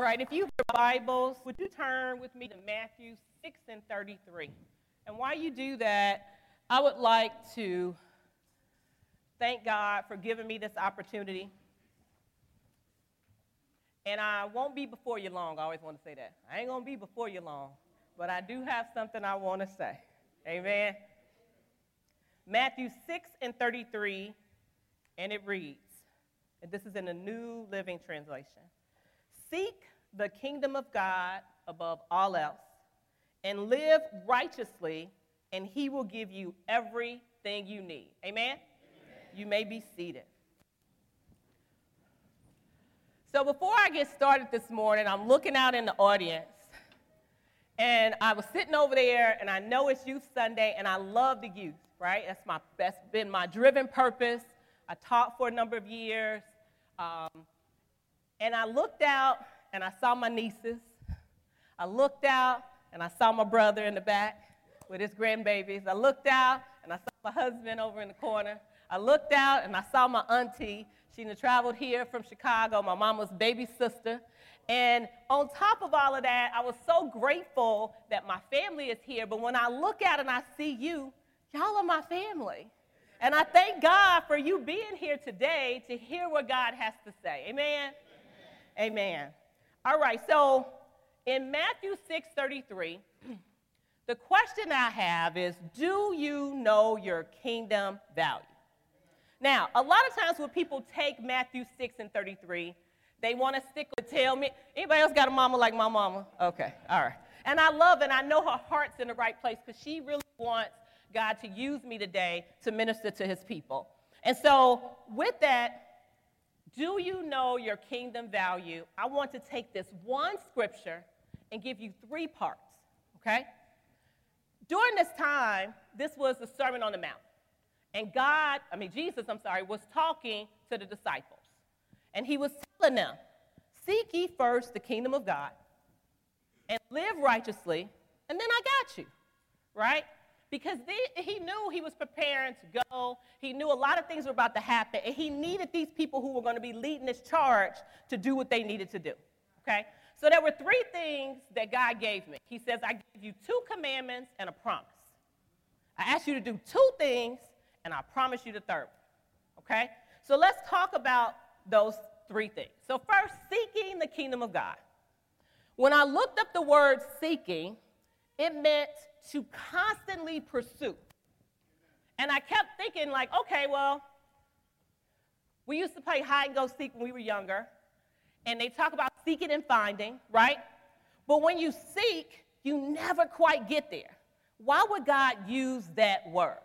All right, if you have your Bibles, would you turn with me to Matthew 6 and 33? And while you do that, I would like to thank God for giving me this opportunity. And I won't be before you long. I always want to say that. I ain't going to be before you long, but I do have something I want to say. Amen. Matthew 6 and 33, and it reads, and this is in the New Living Translation Seek the kingdom of God above all else, and live righteously, and he will give you everything you need. Amen? Amen. You may be seated. So before I get started this morning, I'm looking out in the audience. And I was sitting over there, and I know it's Youth Sunday, and I love the youth, right? That's my that's been my driven purpose. I taught for a number of years. Um, and I looked out, and I saw my nieces. I looked out, and I saw my brother in the back with his grandbabies. I looked out, and I saw my husband over in the corner. I looked out, and I saw my auntie she traveled here from Chicago, my mama's baby sister. And on top of all of that, I was so grateful that my family is here. But when I look out and I see you, y'all are my family. And I thank God for you being here today to hear what God has to say. Amen? Amen. All right, so in Matthew 6 33, the question I have is Do you know your kingdom value? Now, a lot of times when people take Matthew 6 and 33, they want to stick with tell me. Anybody else got a mama like my mama? Okay, all right. And I love and I know her heart's in the right place because she really wants God to use me today to minister to his people. And so, with that, do you know your kingdom value? I want to take this one scripture and give you three parts, okay? During this time, this was the Sermon on the Mount. And God, I mean, Jesus, I'm sorry, was talking to the disciples. And he was telling them, Seek ye first the kingdom of God and live righteously, and then I got you, right? Because they, he knew he was preparing to go. He knew a lot of things were about to happen, and he needed these people who were going to be leading this charge to do what they needed to do, okay? So there were three things that God gave me. He says, I give you two commandments and a promise. I ask you to do two things, and I promise you the third Okay? So let's talk about those three things. So, first, seeking the kingdom of God. When I looked up the word seeking, it meant to constantly pursue. And I kept thinking, like, okay, well, we used to play hide and go seek when we were younger, and they talk about seeking and finding, right? But when you seek, you never quite get there. Why would God use that word?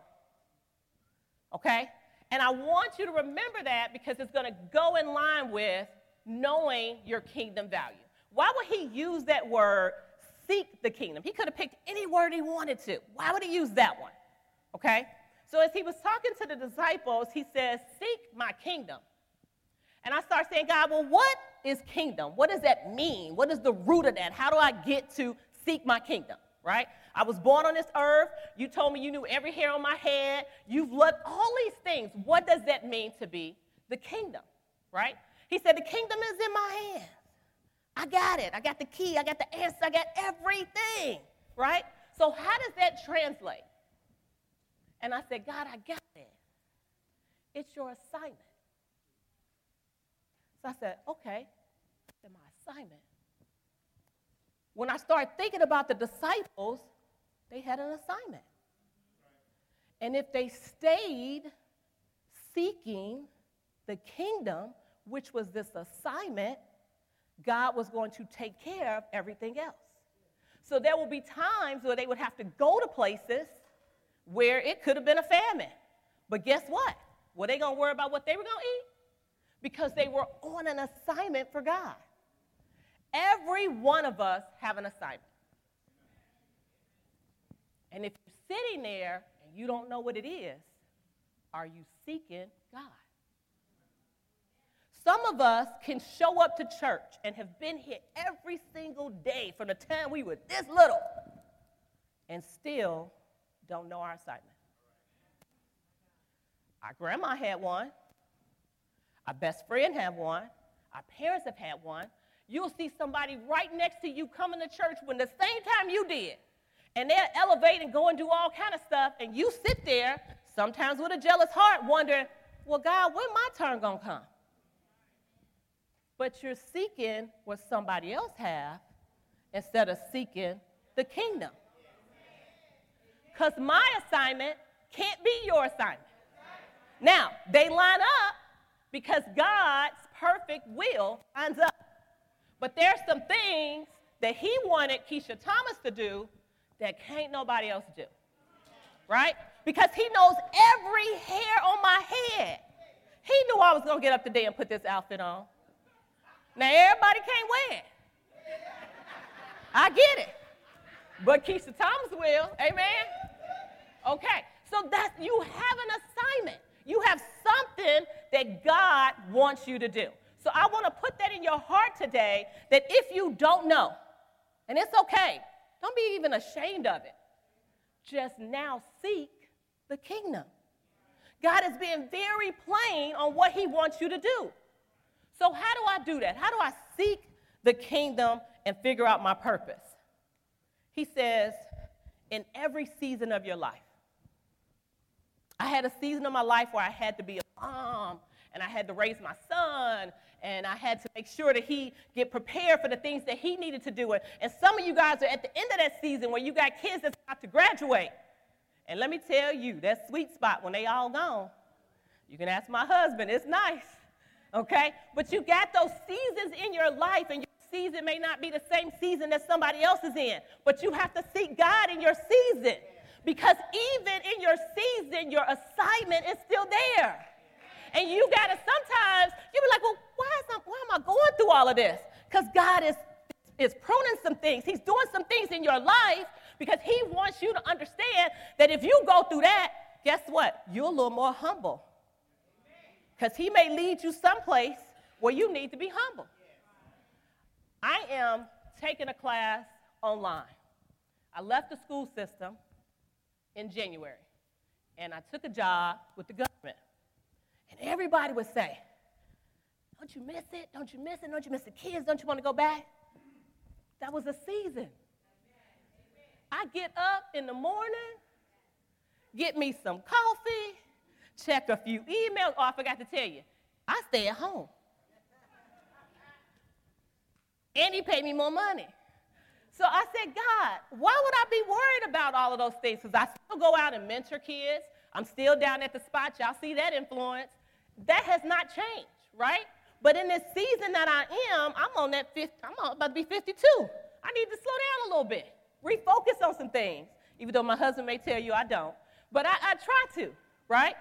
okay? And I want you to remember that because it's going to go in line with knowing your kingdom value. Why would he use that word, seek the kingdom? He could have picked any word he wanted to. Why would he use that one? Okay? So as he was talking to the disciples, he says, Seek my kingdom. And I start saying, God, well, what is kingdom? What does that mean? What is the root of that? How do I get to seek my kingdom? Right? I was born on this earth. You told me you knew every hair on my head. You've loved all these things. What does that mean to be the kingdom? Right? He said, The kingdom is in my hands. I got it. I got the key. I got the answer. I got everything. Right? So, how does that translate? And I said, God, I got it. It's your assignment. So I said, okay, it's my assignment. When I started thinking about the disciples, they had an assignment. And if they stayed seeking the kingdom, which was this assignment, God was going to take care of everything else. So there will be times where they would have to go to places where it could have been a famine. But guess what? Were they going to worry about what they were going to eat? Because they were on an assignment for God. Every one of us have an assignment. And if you're sitting there and you don't know what it is, are you seeking God? Some of us can show up to church and have been here every single day from the time we were this little and still don't know our assignment. Our grandma had one. Our best friend had one. Our parents have had one. You'll see somebody right next to you coming to church when the same time you did. And they'll elevate and go and do all kind of stuff. And you sit there, sometimes with a jealous heart, wondering, well, God, when my turn gonna come? But you're seeking what somebody else have instead of seeking the kingdom. Because my assignment can't be your assignment. Now, they line up because God's perfect will lines up. But there's some things that he wanted Keisha Thomas to do that can't nobody else do. Right? Because he knows every hair on my head. He knew I was going to get up today and put this outfit on. Now, everybody can't win. I get it. But Keisha Thomas will. Amen? Okay. So that's, you have an assignment. You have something that God wants you to do. So I want to put that in your heart today that if you don't know, and it's okay, don't be even ashamed of it. Just now seek the kingdom. God is being very plain on what he wants you to do. So, how do I do that? How do I seek the kingdom and figure out my purpose? He says, in every season of your life. I had a season of my life where I had to be a mom and I had to raise my son and I had to make sure that he get prepared for the things that he needed to do. And some of you guys are at the end of that season where you got kids that's about to graduate. And let me tell you, that sweet spot when they all gone, you can ask my husband, it's nice, okay? But you got those seasons in your life, and your season may not be the same season that somebody else is in, but you have to seek God in your season. Because even in your season, your assignment is still there. And you got to sometimes, you be like, well, why, is I, why am I going through all of this? Because God is, is pruning some things. He's doing some things in your life because He wants you to understand that if you go through that, guess what? You're a little more humble. Because He may lead you someplace where you need to be humble. I am taking a class online. I left the school system in January, and I took a job with the government. And everybody would say, Don't you miss it? Don't you miss it? Don't you miss the kids? Don't you want to go back? That was a season. I get up in the morning, get me some coffee, check a few emails. Oh, I forgot to tell you, I stay at home. And he paid me more money. So I said, God, why would I be worried about all of those things? Because I still go out and mentor kids. I'm still down at the spot. Y'all see that influence. That has not changed, right? But in this season that I am, I'm on that 50, I'm about to be 52. I need to slow down a little bit, refocus on some things, even though my husband may tell you I don't. But I, I try to, right?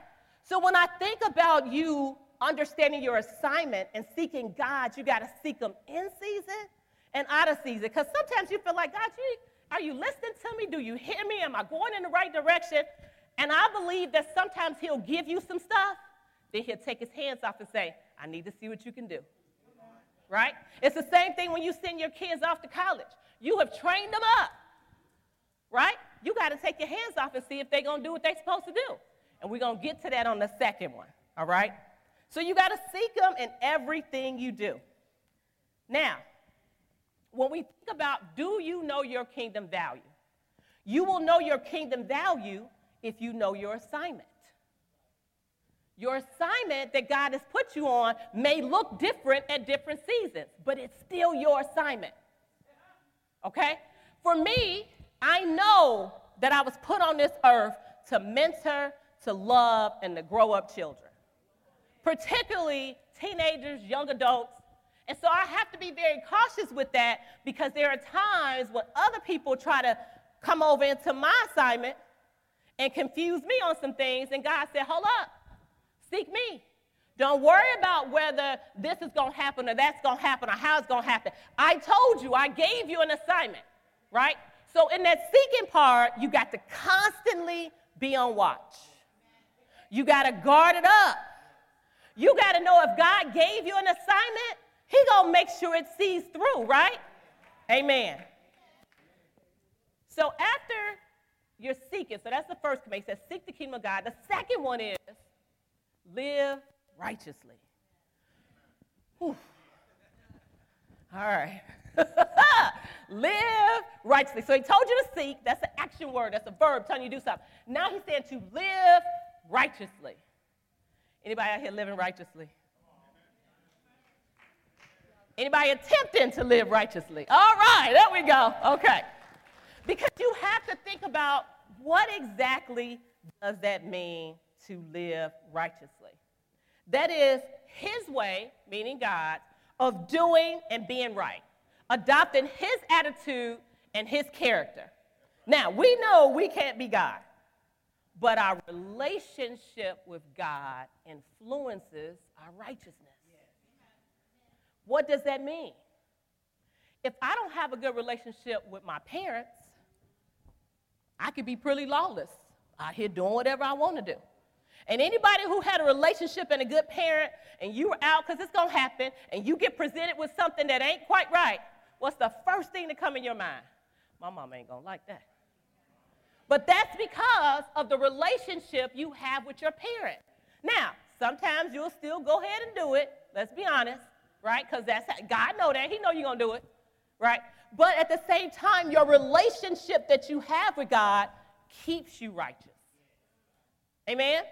So when I think about you understanding your assignment and seeking God, you got to seek Him in season and out of season. Because sometimes you feel like, God, you, are you listening to me? Do you hear me? Am I going in the right direction? And I believe that sometimes He'll give you some stuff, then He'll take His hands off and say, I need to see what you can do. Right? It's the same thing when you send your kids off to college. You have trained them up. Right? You got to take your hands off and see if they're going to do what they're supposed to do. And we're going to get to that on the second one. All right? So you got to seek them in everything you do. Now, when we think about do you know your kingdom value? You will know your kingdom value if you know your assignment. Your assignment that God has put you on may look different at different seasons, but it's still your assignment. Okay? For me, I know that I was put on this earth to mentor, to love, and to grow up children, particularly teenagers, young adults, and so I have to be very cautious with that because there are times when other people try to come over into my assignment and confuse me on some things. And God said, Hold up, seek me. Don't worry about whether this is going to happen or that's going to happen or how it's going to happen. I told you, I gave you an assignment, right? So, in that seeking part, you got to constantly be on watch. You got to guard it up. You got to know if God gave you an assignment, he gonna make sure it sees through, right? Amen. So after you're seeking, so that's the first command. Says, seek the kingdom of God. The second one is live righteously. Whew. All right. live righteously. So he told you to seek. That's an action word. That's a verb telling you to do something. Now he's saying to live righteously. Anybody out here living righteously? Anybody attempting to live righteously? All right, there we go. Okay. Because you have to think about what exactly does that mean to live righteously? That is his way, meaning God, of doing and being right, adopting his attitude and his character. Now, we know we can't be God, but our relationship with God influences our righteousness. What does that mean? If I don't have a good relationship with my parents, I could be pretty lawless out here doing whatever I want to do. And anybody who had a relationship and a good parent, and you were out because it's going to happen, and you get presented with something that ain't quite right, what's the first thing to come in your mind? My mom ain't going to like that. But that's because of the relationship you have with your parent. Now, sometimes you'll still go ahead and do it. Let's be honest, right? Because that's how, God know that. He know you're to do it, right? But at the same time, your relationship that you have with God keeps you righteous. Amen?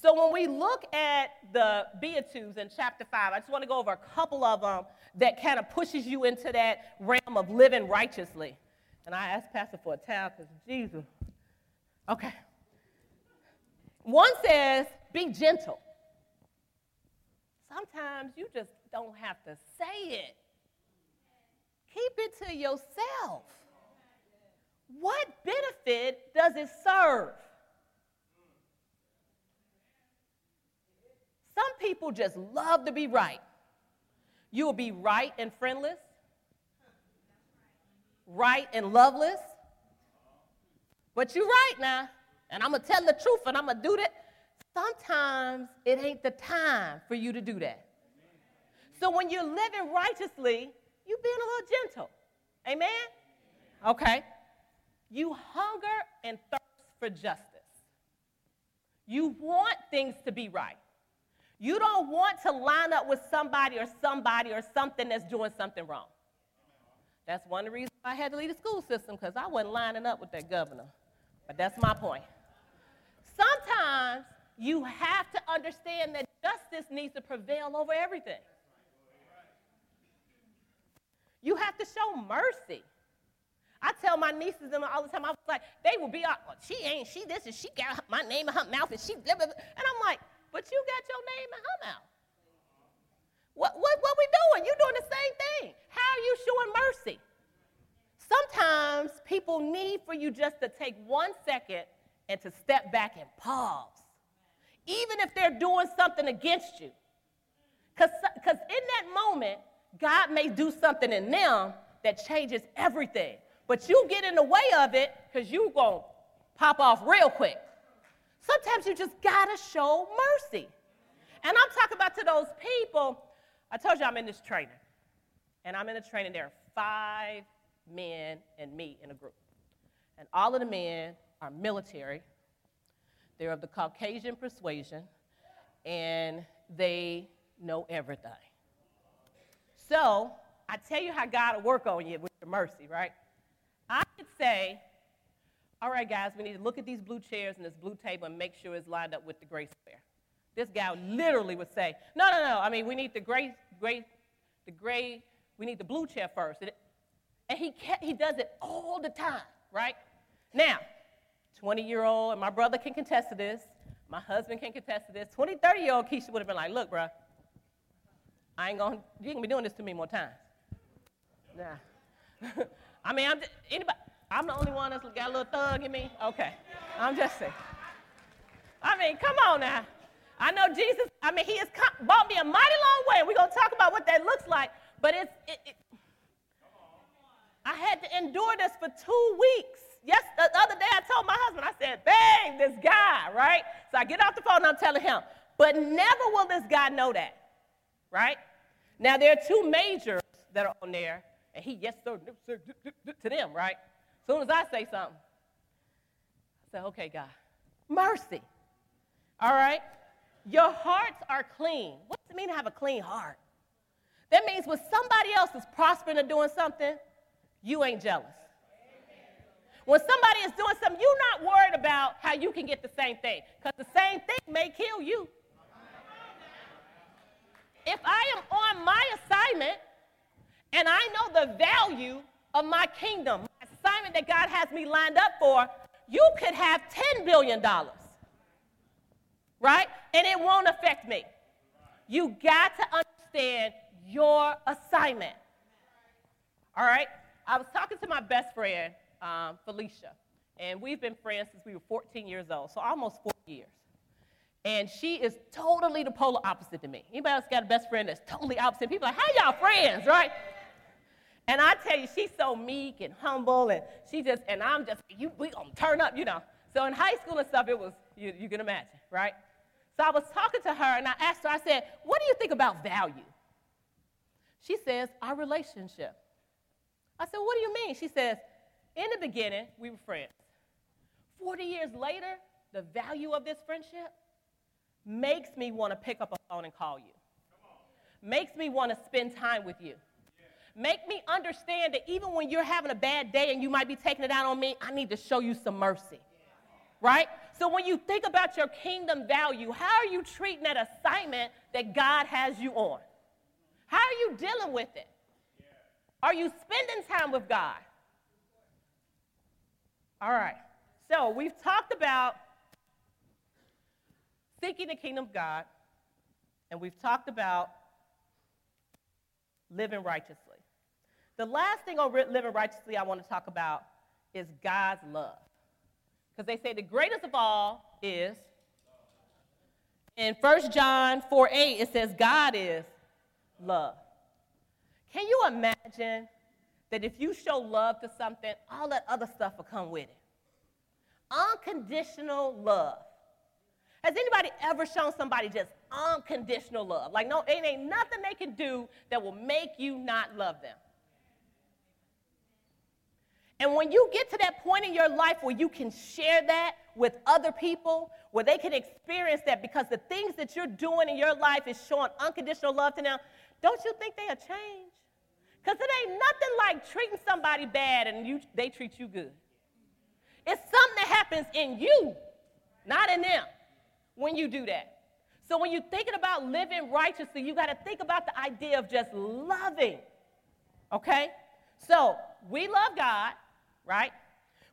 So when we look at the Beatitudes in chapter 5, I just want to go over a couple of them that kind of pushes you into that realm of living righteously. And I asked Pastor for a towel because Jesus. Okay. One says, be gentle. Sometimes you just don't have to say it. Keep it to yourself. What benefit does it serve? Some people just love to be right. You will be right and friendless, right and loveless. But you're right now, and I'm to tell the truth and I'm to do that. Sometimes it ain't the time for you to do that. So when you're living righteously, you're being a little gentle. Amen? Okay. You hunger and thirst for justice. You want things to be right. You don't want to line up with somebody or somebody or something that's doing something wrong. That's one of the reasons I had to leave the school system because I wasn't lining up with that governor. But that's my point. Sometimes you have to understand that justice needs to prevail over everything. You have to show mercy. I tell my nieces and all the time, I was like, they will be out, well, she ain't, she this, and she got my name in her mouth, and she, blah, blah, blah. and I'm like, but you got your name in her mouth. What, what, what we doing? You doing the same thing. How are you showing mercy? Sometimes people need for you just to take one second and to step back and pause, even if they're doing something against you. Because in that moment, God may do something in them that changes everything. But you get in the way of it because you're going to pop off real quick. Sometimes you just got to show mercy. And I'm talking about to those people. I told you I'm in this training. And I'm in a training. There are five men and me in a group. And all of the men are military. They're of the Caucasian persuasion. And they know everything. So I tell you how God will work on you with your mercy, right? I could say, all right, guys, we need to look at these blue chairs and this blue table and make sure it's lined up with the gray square. This guy literally would say, no, no, no. I mean, we need the gray, gray, the gray, we need the blue chair first. And he, kept, he does it all the time, right? Now, 20 year old, and my brother can contest to this, my husband can contest to this. 20, 30 year old Keisha would have been like, look, bro, I ain't gonna, you ain't gonna be doing this to me more times. Nah. I mean, I'm, anybody, I'm the only one that's got a little thug in me? Okay. I'm just saying. I mean, come on now. I know Jesus, I mean, he has come, brought me a mighty long way. We're going to talk about what that looks like. But it's, it, it, I had to endure this for two weeks. Yes, the other day I told my husband, I said, bang, this guy, right? So I get off the phone and I'm telling him, but never will this guy know that, right? Now, there are two majors that are on there, and he, yes, sir, sir to them, right? As soon as I say something, I say, okay, God, mercy. All right? Your hearts are clean. What does it mean to have a clean heart? That means when somebody else is prospering or doing something, you ain't jealous. When somebody is doing something, you're not worried about how you can get the same thing, because the same thing may kill you. If I am on my assignment and I know the value of my kingdom, my assignment that God has me lined up for, you could have $10 billion, right? And it won't affect me. You got to understand your assignment. All right? I was talking to my best friend um, Felicia. And we've been friends since we were 14 years old, so almost four years. And she is totally the polar opposite to me. Anybody else got a best friend that's totally opposite? People are like, how y'all friends, right? And I tell you, she's so meek and humble, and she just, and I'm just, you, we gonna turn up, you know. So in high school and stuff, it was, you, you can imagine, right? So I was talking to her, and I asked her, I said, what do you think about value? She says, our relationship. I said, what do you mean? She says, in the beginning, we were friends. 40 years later, the value of this friendship makes me want to pick up a phone and call you. Makes me want to spend time with you. Make me understand that even when you're having a bad day and you might be taking it out on me, I need to show you some mercy. Right? So when you think about your kingdom value, how are you treating that assignment that God has you on? How are you dealing with it? Are you spending time with God? All right. So we've talked about seeking the kingdom of God, and we've talked about living righteously. The last thing on living righteously I want to talk about is God's love. Because they say the greatest of all is in 1 John 4 8, it says, God is love. Can you imagine that if you show love to something, all that other stuff will come with it. Unconditional love. Has anybody ever shown somebody just unconditional love? Like, no, it ain't nothing they can do that will make you not love them. And when you get to that point in your life where you can share that with other people, where they can experience that because the things that you're doing in your life is showing unconditional love to them, don't you think they'll change? Because it ain't nothing like treating somebody bad and you, they treat you good. It's something that happens in you, not in them, when you do that. So when you're thinking about living righteously, you got to think about the idea of just loving. Okay? So we love God, right?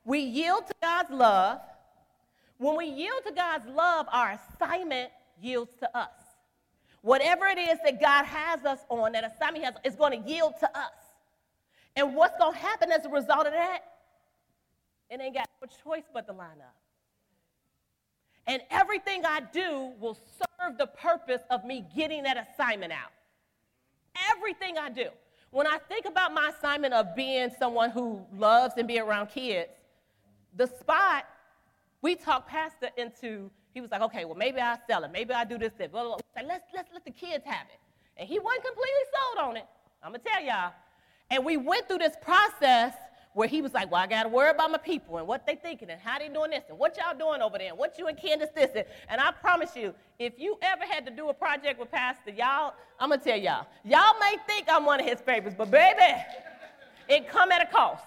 We yield to God's love. When we yield to God's love, our assignment yields to us. Whatever it is that God has us on, that assignment has, is going to yield to us. And what's going to happen as a result of that? It ain't got no choice but to line up. And everything I do will serve the purpose of me getting that assignment out. Everything I do. When I think about my assignment of being someone who loves and be around kids, the spot, we talked Pastor into he was like, okay, well, maybe I'll sell it. Maybe I'll do this, this. Blah, blah, let's, let's let the kids have it. And he wasn't completely sold on it. I'm going to tell y'all. And we went through this process where he was like, well, I got to worry about my people and what they thinking and how they doing this and what y'all doing over there and what you and Candace this and, and I promise you, if you ever had to do a project with Pastor, y'all, I'm going to tell y'all, y'all may think I'm one of his favorites, but baby, it come at a cost.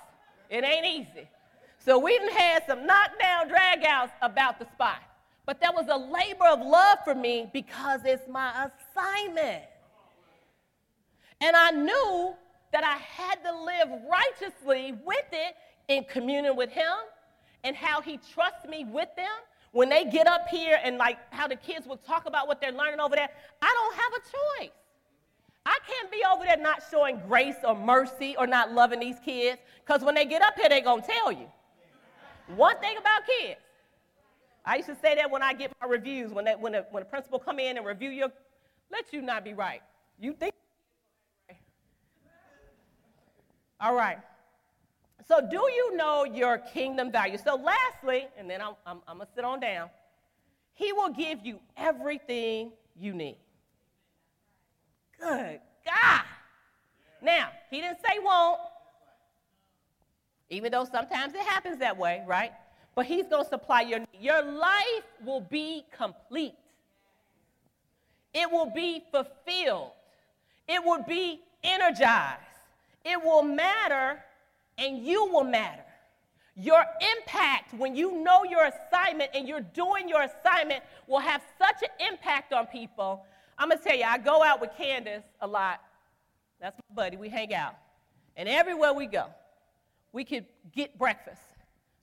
It ain't easy. So we done had some knockdown dragouts about the spot. But that was a labor of love for me because it's my assignment. And I knew that I had to live righteously with it in communion with Him and how He trusts me with them. When they get up here and like how the kids will talk about what they're learning over there, I don't have a choice. I can't be over there not showing grace or mercy or not loving these kids because when they get up here, they're going to tell you. One thing about kids I used to say that when I get my reviews, when, that, when, a, when a principal come in and review your, let you not be right. You think. All right. So, do you know your kingdom value? So, lastly, and then I'm, I'm, I'm going to sit on down, he will give you everything you need. Good God. Now, he didn't say won't, even though sometimes it happens that way, right? but he's going to supply your. Your life will be complete. It will be fulfilled. It will be energized. It will matter, and you will matter. Your impact when you know your assignment and you're doing your assignment will have such an impact on people. I'm gonna tell you, I go out with Candace a lot. That's my buddy. We hang out. And everywhere we go, we could get breakfast.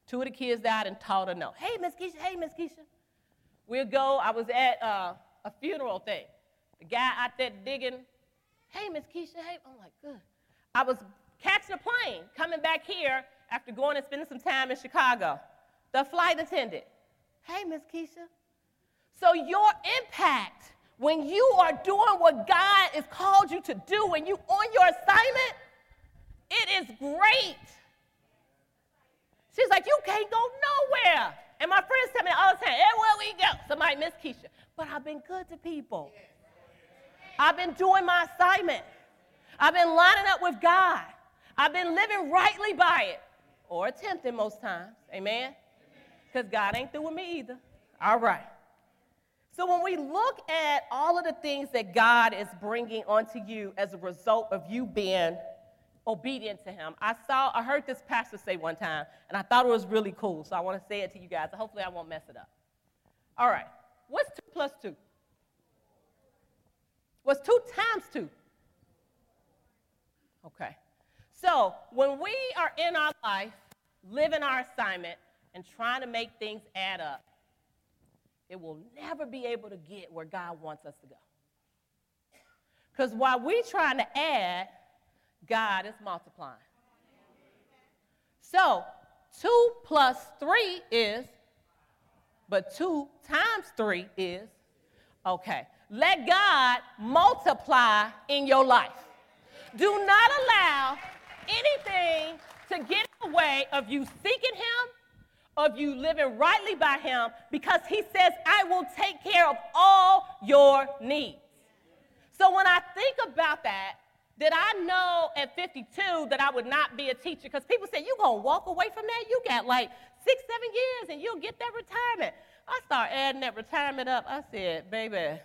Two of the kids died and taught her no. Hey, Miss Keisha, hey, Miss Keisha. We'll go, I was at uh, a funeral thing. The guy out there digging, hey, Miss Keisha, hey. I'm like, good. I was catching a plane, coming back here after going and spending some time in Chicago. The flight attendant, hey, Miss Keisha. So your impact when you are doing what God has called you to do, when you on your assignment, it is great. She's like, you can't go nowhere. And my friends tell me all the time, everywhere we go, somebody miss Keisha. But I've been good to people. I've been doing my assignment. I've been lining up with God. I've been living rightly by it, or attempting most times. Amen? Because God ain't through with me either. All right. So when we look at all of the things that God is bringing onto you as a result of you being obedient to him. I saw, I heard this pastor say one time, and I thought it was really cool, so I want to say it to you guys. Hopefully, I won't mess it up. All right, what's two plus two? What's two times two? Okay. So when we are in our life, living our assignment, and trying to make things add up, it will never be able to get where God wants us to go. Because while we're trying to add, God is multiplying. So, 2 plus 3 is, but 2 times 3 is, okay. Let God multiply in your life. Do not allow anything to get in the way of you seeking Him, of you living rightly by Him, because He says, I will take care of all your needs. So when I think about that, did I know at 52 that I would not be a teacher? Because people say, You're going to walk away from that? You got like six, seven years and you'll get that retirement. I start adding that retirement up. I said, baby,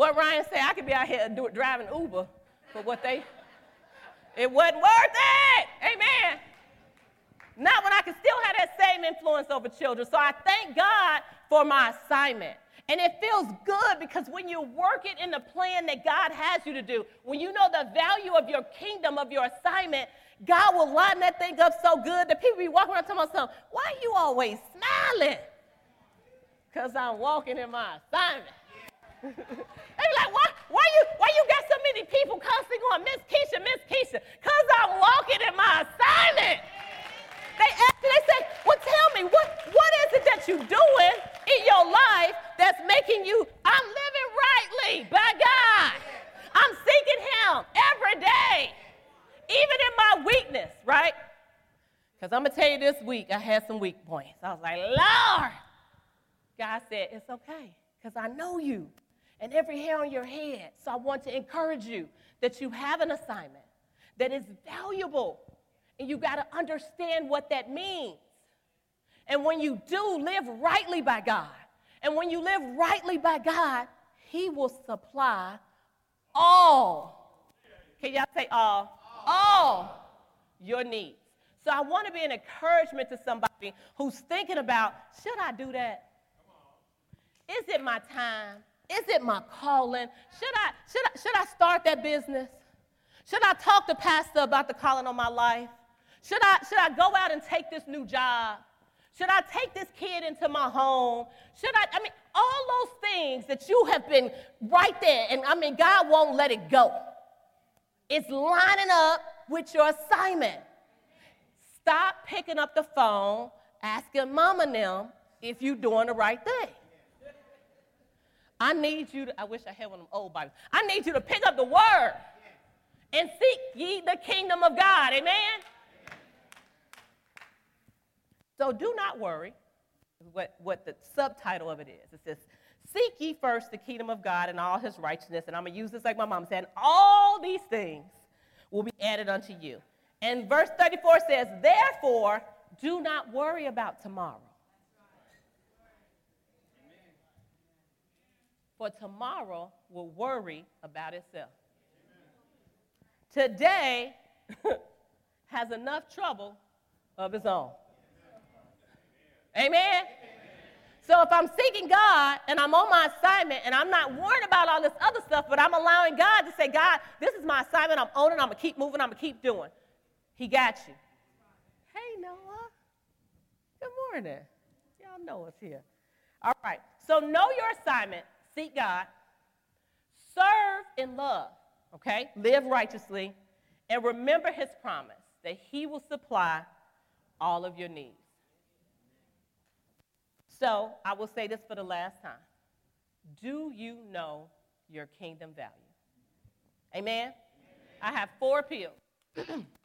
what Ryan said, I could be out here do, driving Uber for what they, it wasn't worth it. Amen. Not when I can still have that same influence over children. So I thank God for my assignment. And it feels good because when you work it in the plan that God has you to do, when you know the value of your kingdom, of your assignment, God will line that thing up so good that people be walking around telling themselves, why are you always smiling? Because I'm walking in my assignment. They be like, why, why, you, why you got so many people constantly going, Miss Keisha, Miss Keisha? Because I'm walking in my assignment. They ask me, they say, well, tell me, what, what is it that you're doing in your life that's making you, I'm living rightly by God. I'm seeking Him every day, even in my weakness, right? Because I'm going to tell you this week, I had some weak points. I was like, Lord. God said, It's okay, because I know you and every hair on your head. So I want to encourage you that you have an assignment that is valuable, and you got to understand what that means. And when you do live rightly by God, and when you live rightly by God, He will supply all. Can y'all say all? All your needs. So I want to be an encouragement to somebody who's thinking about should I do that? Is it my time? Is it my calling? Should I, should I, should I start that business? Should I talk to pastor about the calling on my life? Should I, should I go out and take this new job? Should I take this kid into my home? Should I? I mean, all those things that you have been right there, and I mean, God won't let it go. It's lining up with your assignment. Stop picking up the phone, asking mama them if you're doing the right thing. I need you to, I wish I had one of them old Bibles. I need you to pick up the word and seek ye the kingdom of God. Amen? So do not worry, what, what the subtitle of it is. It says, Seek ye first the kingdom of God and all his righteousness. And I'm going to use this like my mom said, all these things will be added unto you. And verse 34 says, Therefore, do not worry about tomorrow. For tomorrow will worry about itself. Today has enough trouble of its own. Amen? So if I'm seeking God and I'm on my assignment and I'm not worried about all this other stuff, but I'm allowing God to say, God, this is my assignment. I'm owning. I'm going to keep moving. I'm going to keep doing. He got you. Hey, Noah. Good morning. Y'all know us here. All right. So know your assignment. Seek God. Serve in love. Okay? Live righteously. And remember his promise that he will supply all of your needs. So I will say this for the last time. Do you know your kingdom value? Amen? Amen. I have four appeals.